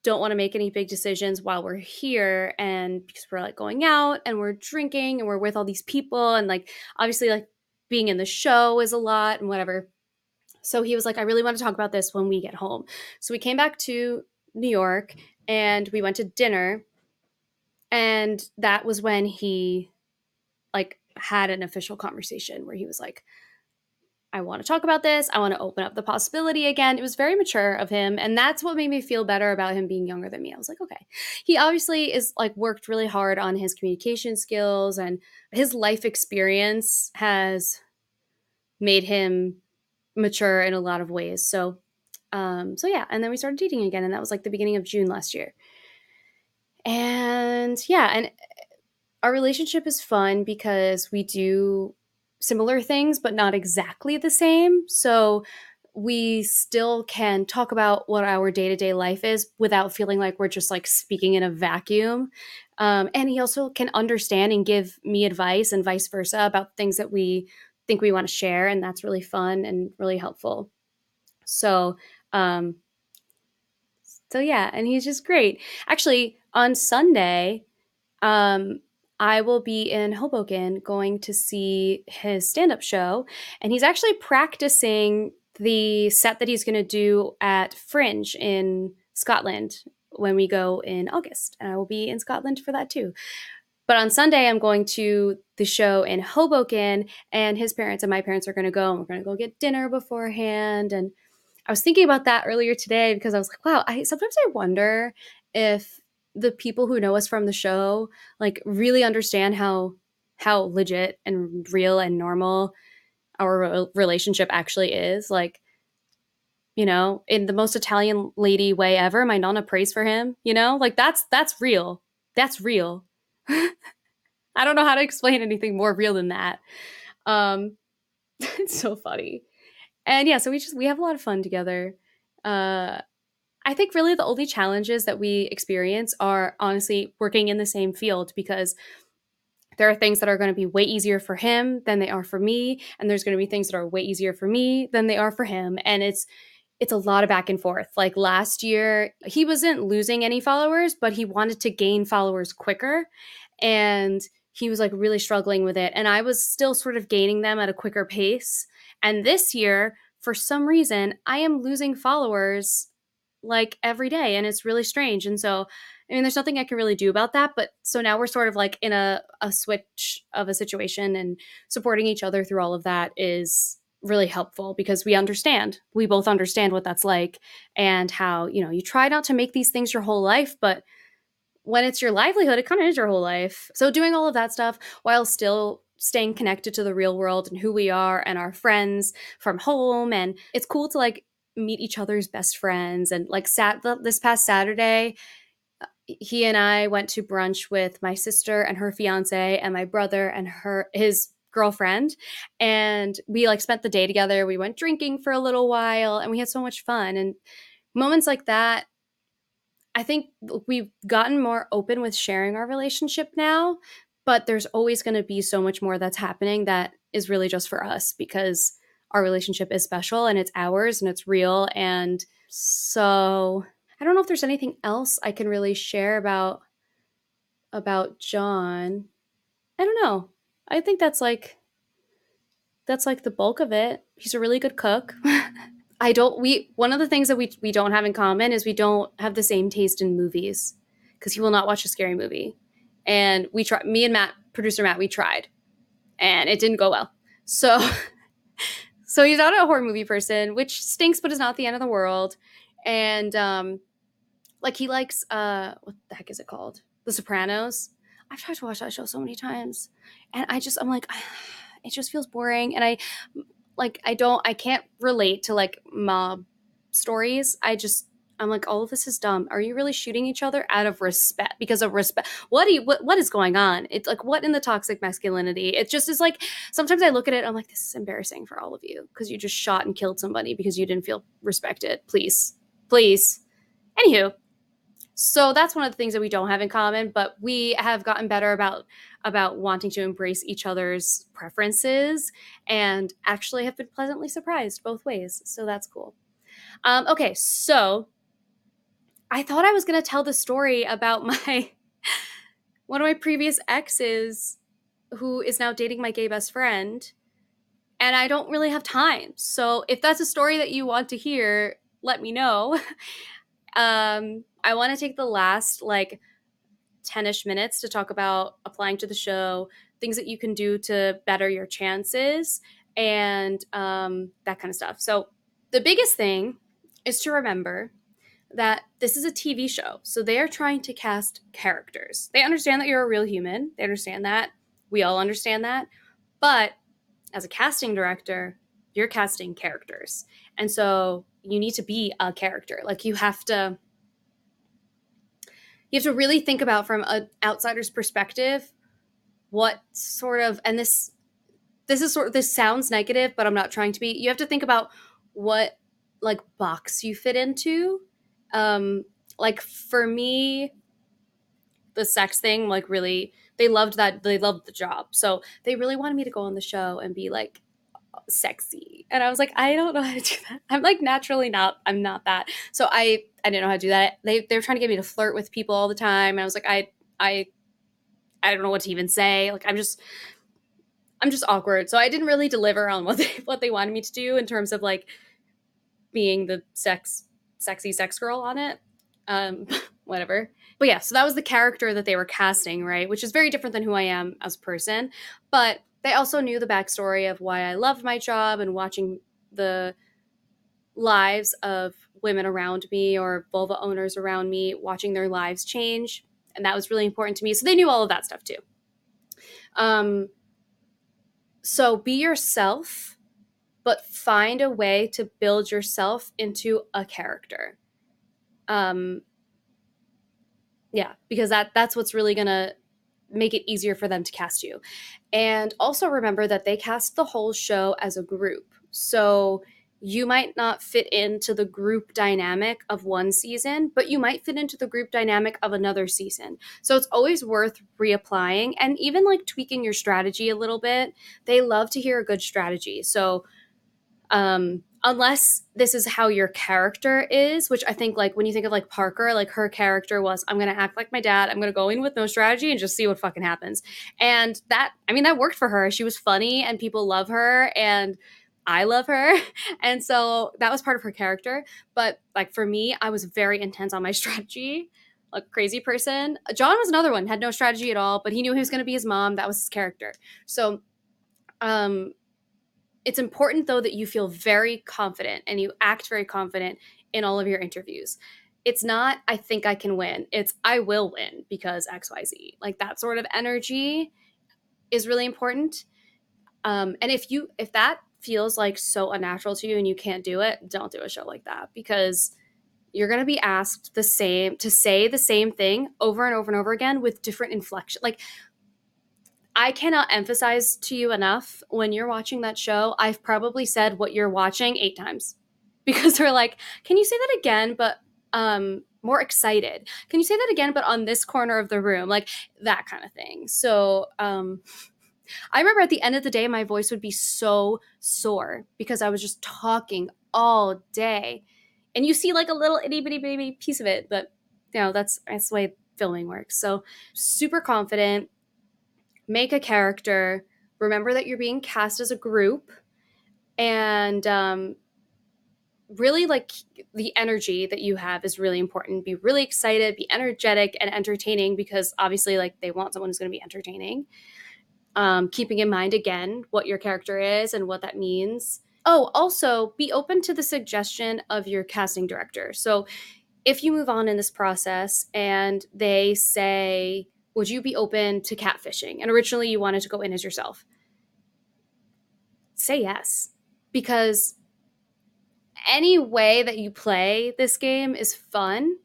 don't want to make any big decisions while we're here and because we're like going out and we're drinking and we're with all these people and like obviously like being in the show is a lot and whatever. So he was like, I really want to talk about this when we get home. So we came back to New York and we went to dinner and that was when he like had an official conversation where he was like I want to talk about this. I want to open up the possibility again. It was very mature of him. And that's what made me feel better about him being younger than me. I was like, okay. He obviously is like worked really hard on his communication skills and his life experience has made him mature in a lot of ways. So um, so yeah, and then we started dating again, and that was like the beginning of June last year. And yeah, and our relationship is fun because we do similar things, but not exactly the same. So we still can talk about what our day to day life is without feeling like we're just like speaking in a vacuum. Um, and he also can understand and give me advice and vice versa about things that we think we want to share and that's really fun and really helpful so um so yeah and he's just great actually on sunday um I will be in Hoboken going to see his stand up show. And he's actually practicing the set that he's going to do at Fringe in Scotland when we go in August. And I will be in Scotland for that too. But on Sunday, I'm going to the show in Hoboken, and his parents and my parents are going to go, and we're going to go get dinner beforehand. And I was thinking about that earlier today because I was like, wow, I sometimes I wonder if the people who know us from the show like really understand how how legit and real and normal our relationship actually is like you know in the most italian lady way ever my nonna prays for him you know? Like that's that's real. That's real. I don't know how to explain anything more real than that. Um it's so funny and yeah so we just we have a lot of fun together uh I think really the only challenges that we experience are honestly working in the same field because there are things that are going to be way easier for him than they are for me and there's going to be things that are way easier for me than they are for him and it's it's a lot of back and forth. Like last year, he wasn't losing any followers, but he wanted to gain followers quicker and he was like really struggling with it and I was still sort of gaining them at a quicker pace. And this year, for some reason, I am losing followers like every day and it's really strange and so i mean there's nothing i can really do about that but so now we're sort of like in a, a switch of a situation and supporting each other through all of that is really helpful because we understand. We both understand what that's like and how you know you try not to make these things your whole life but when it's your livelihood it kind of is your whole life. So doing all of that stuff while still staying connected to the real world and who we are and our friends from home. And it's cool to like meet each other's best friends. And like sat this past Saturday uh, he and I went to brunch with my sister and her fiance and my brother and her his girlfriend. And we like spent the day together. We went drinking for a little while and we had so much fun. And moments like that I think we've gotten more open with sharing our relationship now but there's always going to be so much more that's happening that is really just for us because our relationship is special and it's ours and it's real. And so I don't know if there's anything else I can really share about about John. I don't know. I think that's like that's like the bulk of it. He's a really good cook. I don't we one of the things that we we don't have in common is we don't have the same taste in movies because he will not watch a scary movie. And we try me and Matt, producer Matt, we tried. And it didn't go well. So So he's not a horror movie person, which stinks, but is not the end of the world. And um, like he likes uh, what the heck is it called? The Sopranos. I've tried to watch that show so many times, and I just I'm like, it just feels boring, and I like I don't I can't relate to like mob stories. I just I'm like, all of this is dumb. Are you really shooting each other out of respect? Because of respect, what do you, what, what is going on? It's like, what in the toxic masculinity? It just is like, sometimes I look at it, I'm like, this is embarrassing for all of you because you just shot and killed somebody because you didn't feel respected. Please, please. Anywho, so that's one of the things that we don't have in common, but we have gotten better about about wanting to embrace each other's preferences and actually have been pleasantly surprised both ways. So that's cool. Um, okay, so I thought I was going to tell the story about my one of my previous exes who is now dating my gay best friend and I don't really have time. So if that's a story that you want to hear, let me know. um I want to take the last like 10ish minutes to talk about applying to the show, things that you can do to better your chances and um that kind of stuff. So the biggest thing is to remember that this is a TV show. So they are trying to cast characters. They understand that you're a real human. They understand that. We all understand that. But as a casting director, you're casting characters. And so you need to be a character. Like you have to you have to really think about from an outsider's perspective what sort of and this this is sort of this sounds negative, but I'm not trying to be. You have to think about what like box you fit into um like for me the sex thing like really they loved that they loved the job so they really wanted me to go on the show and be like sexy. And I was like, I don't know how to do that. I'm like naturally not I'm not that. So I I didn't know how to do that. They they were trying to get me to flirt with people all the time. And I was like, I I I don't know what to even say. Like I'm just I'm just awkward. So I didn't really deliver on what they what they wanted me to do in terms of like being the sex sexy sex girl on it. Um whatever. But yeah, so that was the character that they were casting, right? Which is very different than who I am as a person. But they also knew the backstory of why I loved my job and watching the lives of women around me or vulva owners around me, watching their lives change. And that was really important to me. So they knew all of that stuff too. Um, so be yourself, but find a way to build yourself into a character. Um, yeah, because that that's what's really gonna make it easier for them to cast you. And also remember that they cast the whole show as a group. So you might not fit into the group dynamic of one season, but you might fit into the group dynamic of another season. So it's always worth reapplying and even like tweaking your strategy a little bit. They love to hear a good strategy. So um unless this is how your character is, which I think like when you think of like Parker, like her character was I'm to act like my dad. I'm to go in with no strategy and just see what fucking happens. And that I mean that worked for her. She was funny and people love her and I love her. And so that was part of her character, but like for me, I was very intense on my strategy. A crazy person. John was another one, had no strategy at all, but he knew he was going to be his mom. That was his character. So um it's important though that you feel very confident and you act very confident in all of your interviews. It's not I think I can win. It's I will win because XYZ. Like that sort of energy is really important. Um, and if you if that feels like so unnatural to you and you can't do it, don't do a show like that because you're going to be asked the same to say the same thing over and over and over again with different inflection. Like I cannot emphasize to you enough when you're watching that show, I've probably said what you're watching 8 times because they're like, "Can you say that again but um more excited? Can you say that again but on this corner of the room?" Like that kind of thing. So, um I remember at the end of the day, my voice would be so sore because I was just talking all day. And you see like a little itty bitty baby piece of it, but you know, that's that's the way filming works. So super confident, make a character, remember that you're being cast as a group, and um really like the energy that you have is really important. Be really excited, be energetic and entertaining because obviously like they want someone who's going to be entertaining um, keeping in mind again what your character is and what that means. Oh, also be open to the suggestion of your casting director. So if you move on in this process and they say, Would you be open to catfishing? And originally you wanted to go in as yourself, say yes. Because any way that you play this game is fun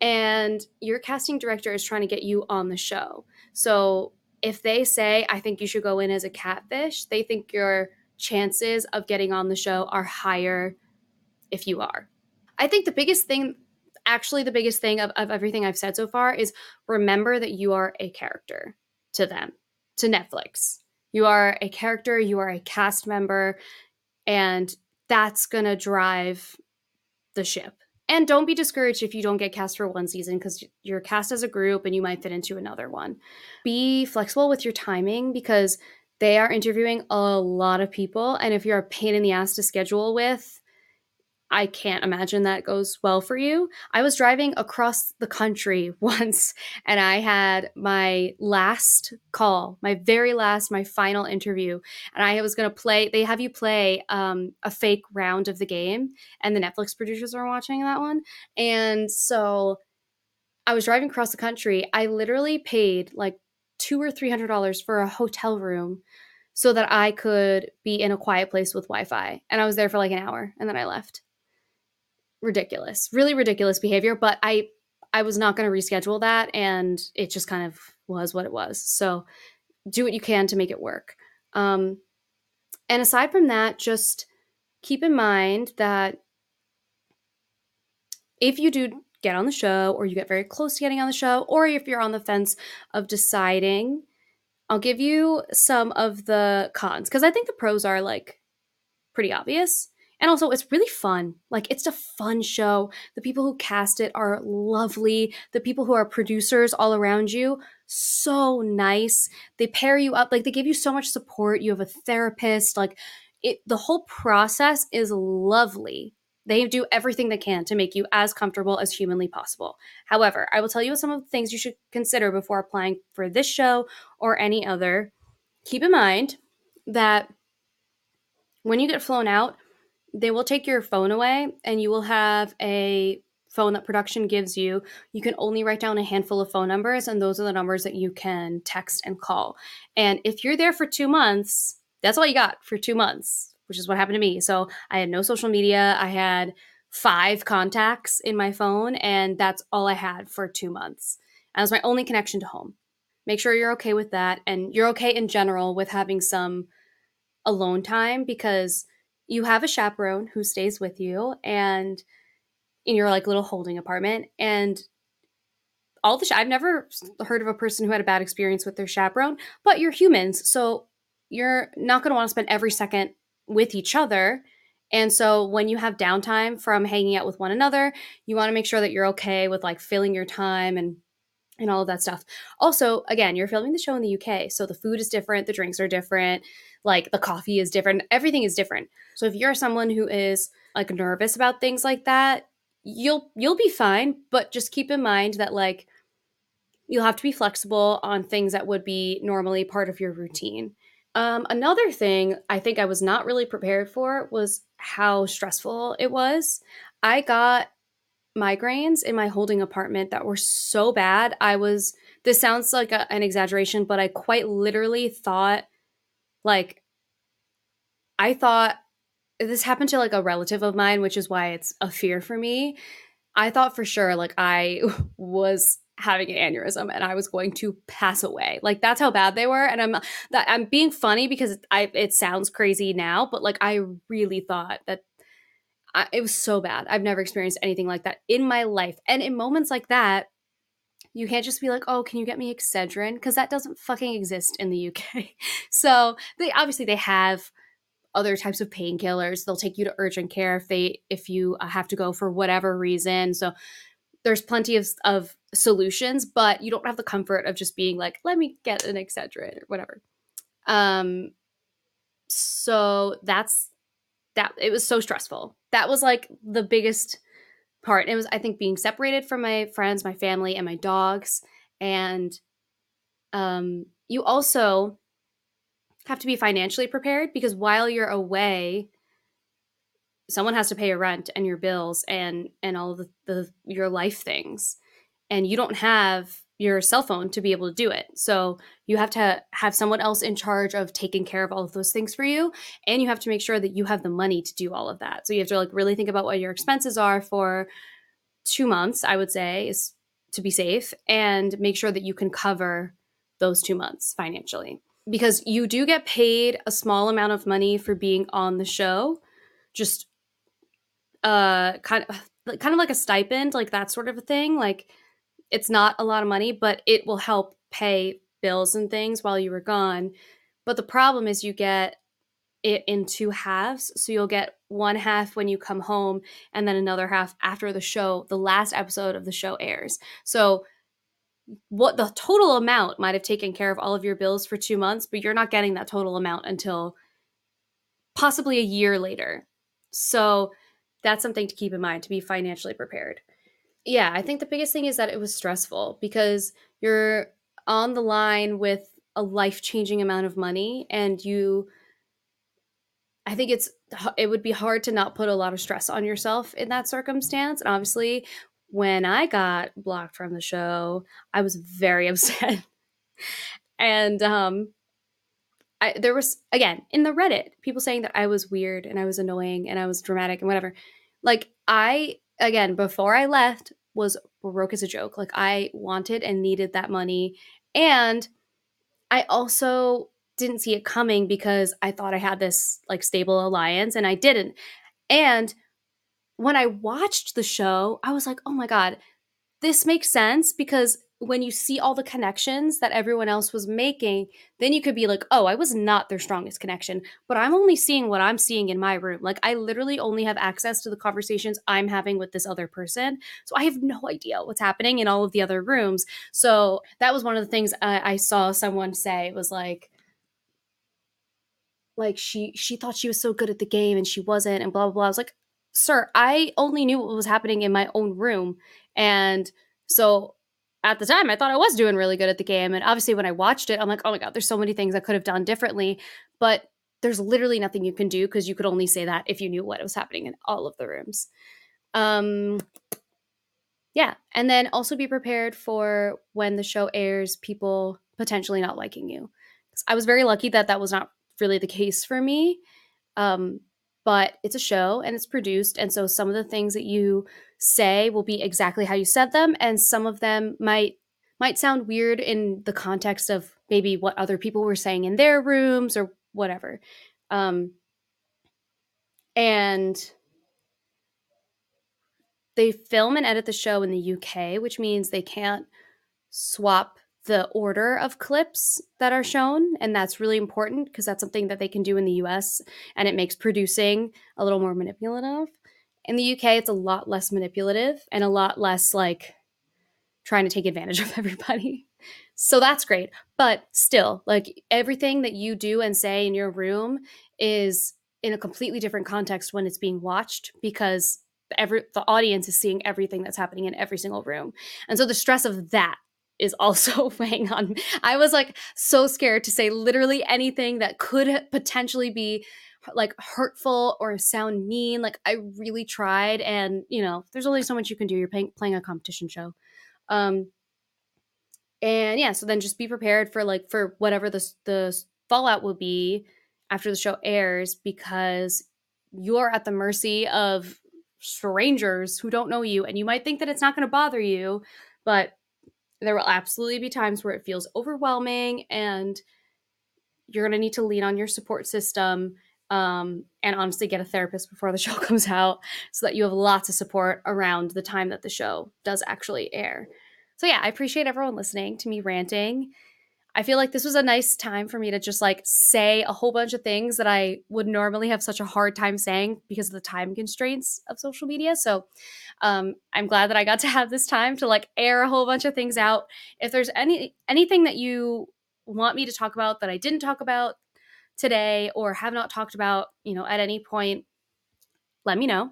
and your casting director is trying to get you on the show. So if they say, I think you should go in as a catfish, they think your chances of getting on the show are higher if you are. I think the biggest thing, actually, the biggest thing of, of everything I've said so far is remember that you are a character to them, to Netflix. You are a character, you are a cast member, and that's going to drive the ship. And don't be discouraged if you don't get cast for one season because you're cast as a group and you might fit into another one. Be flexible with your timing because they are interviewing a lot of people. And if you're a pain in the ass to schedule with, I can't imagine that goes well for you. I was driving across the country once and I had my last call, my very last, my final interview. And I was going to play, they have you play um, a fake round of the game. And the Netflix producers are watching that one. And so I was driving across the country. I literally paid like two or three hundred dollars for a hotel room so that I could be in a quiet place with Wi Fi. And I was there for like an hour and then I left ridiculous, really ridiculous behavior. But I, I was not going to reschedule that, and it just kind of was what it was. So, do what you can to make it work. Um, and aside from that, just keep in mind that if you do get on the show, or you get very close to getting on the show, or if you're on the fence of deciding, I'll give you some of the cons because I think the pros are like pretty obvious. And also, it's really fun. Like, it's a fun show. The people who cast it are lovely. The people who are producers all around you, so nice. They pair you up. Like, they give you so much support. You have a therapist. Like, it, the whole process is lovely. They do everything they can to make you as comfortable as humanly possible. However, I will tell you some of the things you should consider before applying for this show or any other. Keep in mind that when you get flown out, they will take your phone away and you will have a phone that production gives you. You can only write down a handful of phone numbers, and those are the numbers that you can text and call. And if you're there for two months, that's all you got for two months, which is what happened to me. So I had no social media. I had five contacts in my phone, and that's all I had for two months. And that was my only connection to home. Make sure you're okay with that, and you're okay in general with having some alone time because you have a chaperone who stays with you and in your like little holding apartment and all the sh- I've never heard of a person who had a bad experience with their chaperone, but you're humans, so you're not going to want to spend every second with each other. And so when you have downtime from hanging out with one another, you want to make sure that you're okay with like filling your time and and all of that stuff. Also, again, you're filming the show in the UK, so the food is different, the drinks are different, like the coffee is different, everything is different. So if you're someone who is like nervous about things like that, you'll you'll be fine, but just keep in mind that like you'll have to be flexible on things that would be normally part of your routine. Um, another thing I think I was not really prepared for was how stressful it was. I got migraines in my holding apartment that were so bad. I was, this sounds like a, an exaggeration, but I quite literally thought, like, I thought this happened to like a relative of mine, which is why it's a fear for me. I thought for sure, like, I was having an aneurysm and I was going to pass away. Like that's how bad they were and I'm that I'm being funny because I it sounds crazy now, but like I really thought that I, it was so bad. I've never experienced anything like that in my life. And in moments like that, you can't just be like, "Oh, can you get me Excedrin?" because that doesn't fucking exist in the UK. so, they obviously they have other types of painkillers. They'll take you to urgent care if they if you uh, have to go for whatever reason. So, there's plenty of of solutions, but you don't have the comfort of just being like, "Let me get an Excedrin" or whatever. Um so that's that it was so stressful. That was like the biggest part. It was I think being separated from my friends, my family, and my dogs. And um, you also have to be financially prepared because while you're away, someone has to pay your rent and your bills and and all the, the your life things, and you don't have your cell phone to be able to do it. So you have to have someone else in charge of taking care of all of those things for you. And you have to make sure that you have the money to do all of that. So you have to like really think about what your expenses are for two months, I would say, is to be safe and make sure that you can cover those two months financially. Because you do get paid a small amount of money for being on the show, just uh kind of kind of like a stipend, like that sort of a thing. Like it's not a lot of money, but it will help pay bills and things while you were gone. But the problem is you get it in two halves. So you'll get one half when you come home and then another half after the show, the last episode of the show airs. So what the total amount might have taken care of all of your bills for 2 months, but you're not getting that total amount until possibly a year later. So that's something to keep in mind to be financially prepared yeah, I think the biggest thing is that it was stressful because you're on the line with a life changing amount of money and you I think it's it would be hard to not put a lot of stress on yourself in that circumstance. And obviously, when I got blocked from the show, I was very upset. and um I, there was again in the Reddit people saying that I was weird and I was annoying and I was dramatic and whatever. Like I again, before I left, was broke as a joke. Like I wanted and needed that money. And I also didn't see it coming because I thought I had this like stable alliance and I didn't. And when I watched the show, I was like, oh my God, this makes sense because when you see all the connections that everyone else was making, then you could be like, oh, I was not their strongest connection, but I'm only seeing what I'm seeing in my room. Like, I literally only have access to the conversations I'm having with this other person. So I have no idea what's happening in all of the other rooms. So that was one of the things I, I saw someone say was like, like she she thought she was so good at the game and she wasn't and blah blah blah. I was like, sir, I only knew what was happening in my own room. And so at the time, I thought I was doing really good at the game. And obviously, when I watched it, I'm like, oh my God, there's so many things I could have done differently. But there's literally nothing you can do because you could only say that if you knew what was happening in all of the rooms. Um, yeah. And then also be prepared for when the show airs, people potentially not liking you. I was very lucky that that was not really the case for me. Um, but it's a show and it's produced. And so some of the things that you say will be exactly how you said them and some of them might might sound weird in the context of maybe what other people were saying in their rooms or whatever. Um and they film and edit the show in the UK which means they can't swap the order of clips that are shown and that's really important because that's something that they can do in the US and it makes producing a little more manipulative in the UK, it's a lot less manipulative and a lot less like trying to take advantage of everybody. So that's great. But still, like everything that you do and say in your room is in a completely different context when it's being watched because every the audience is seeing everything that's happening in every single room. And so the stress of that is also weighing on me. I was like so scared to say literally anything that could potentially be like hurtful or sound mean. Like I really tried, and you know, there's only so much you can do. You're playing playing a competition show, um, and yeah. So then just be prepared for like for whatever the the fallout will be after the show airs, because you're at the mercy of strangers who don't know you, and you might think that it's not going to bother you, but there will absolutely be times where it feels overwhelming and you're going to need to lean on your support system um, and honestly get a therapist before the show comes out so that you have lots of support around the time that the show does actually air. So, yeah, I appreciate everyone listening to me ranting. I feel like this was a nice time for me to just like say a whole bunch of things that I would normally have such a hard time saying because of the time constraints of social media. So, um, I'm glad that I got to have this time to like air a whole bunch of things out. If there's any anything that you want me to talk about that I didn't talk about today or have not talked about, you know, at any point, let me know.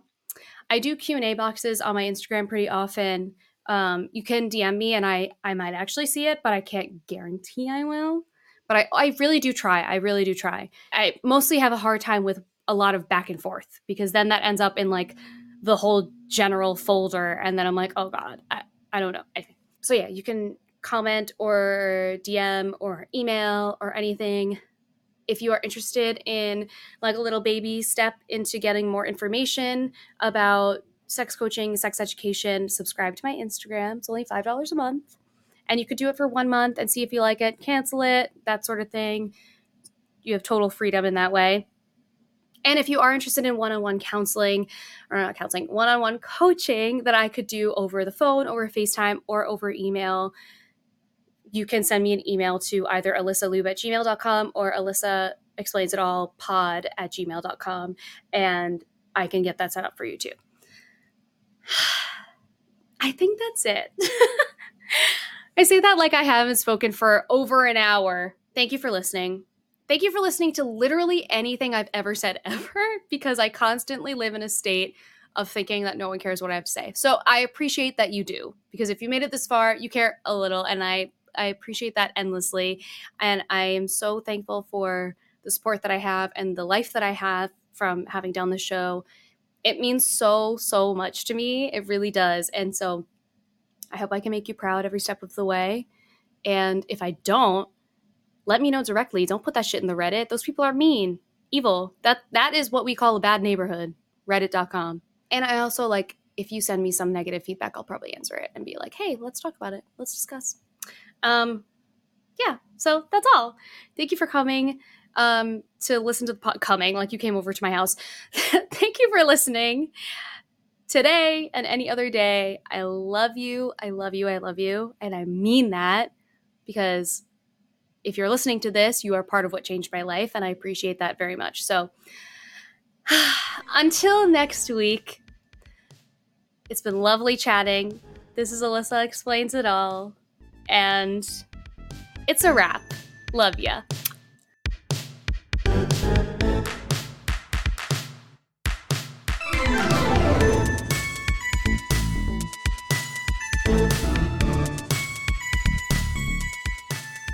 I do Q&A boxes on my Instagram pretty often. Um, you can DM me and I I might actually see it, but I can't guarantee I will. But I, I really do try. I really do try. I mostly have a hard time with a lot of back and forth because then that ends up in like the whole general folder and then I'm like, oh God, I, I don't know. So yeah, you can comment or DM or email or anything if you are interested in like a little baby step into getting more information about sex coaching, sex education, subscribe to my Instagram. It's only $5 a month. And you could do it for one month and see if you like it, cancel it, that sort of thing. You have total freedom in that way. And if you are interested in one on one counseling, or not counseling, one on one coaching that I could do over the phone, over FaceTime, or over email, you can send me an email to either alyssa alyssaljub at gmail.com or alyssa explains it all pod at gmail.com and I can get that set up for you too. I think that's it. I say that like I haven't spoken for over an hour. Thank you for listening. Thank you for listening to literally anything I've ever said ever because I constantly live in a state of thinking that no one cares what I have to say. So I appreciate that you do because if you made it this far, you care a little and I I appreciate that endlessly. And I am so thankful for the support that I have and the life that I have from having done the show. It means so, so much to me. It really does. And so I hope I can make you proud every step of the way. And if I don't, let me know directly. Don't put that shit in the Reddit. Those people are mean, evil. That that is what we call a bad neighborhood. Reddit.com. And I also like if you send me some negative feedback, I'll probably answer it and be like, "Hey, let's talk about it. Let's discuss." Um, yeah, so that's all. Thank you for coming um, to listen to the pod coming, like you came over to my house. Thank you for listening today and any other day. I love you. I love you. I love you. And I mean that because if you're listening to this, you are part of what changed my life. And I appreciate that very much. So until next week, it's been lovely chatting. This is Alyssa Explains It All. And it's a wrap. Love ya.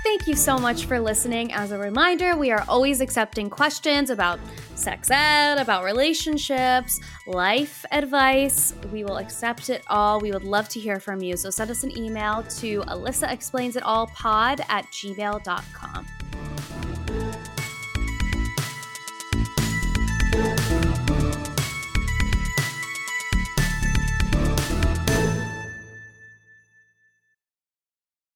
Thank you so much for listening. As a reminder, we are always accepting questions about sex ed, about relationships, life advice. We will accept it all. We would love to hear from you. So send us an email to Alyssa Explains It All pod at gmail.com.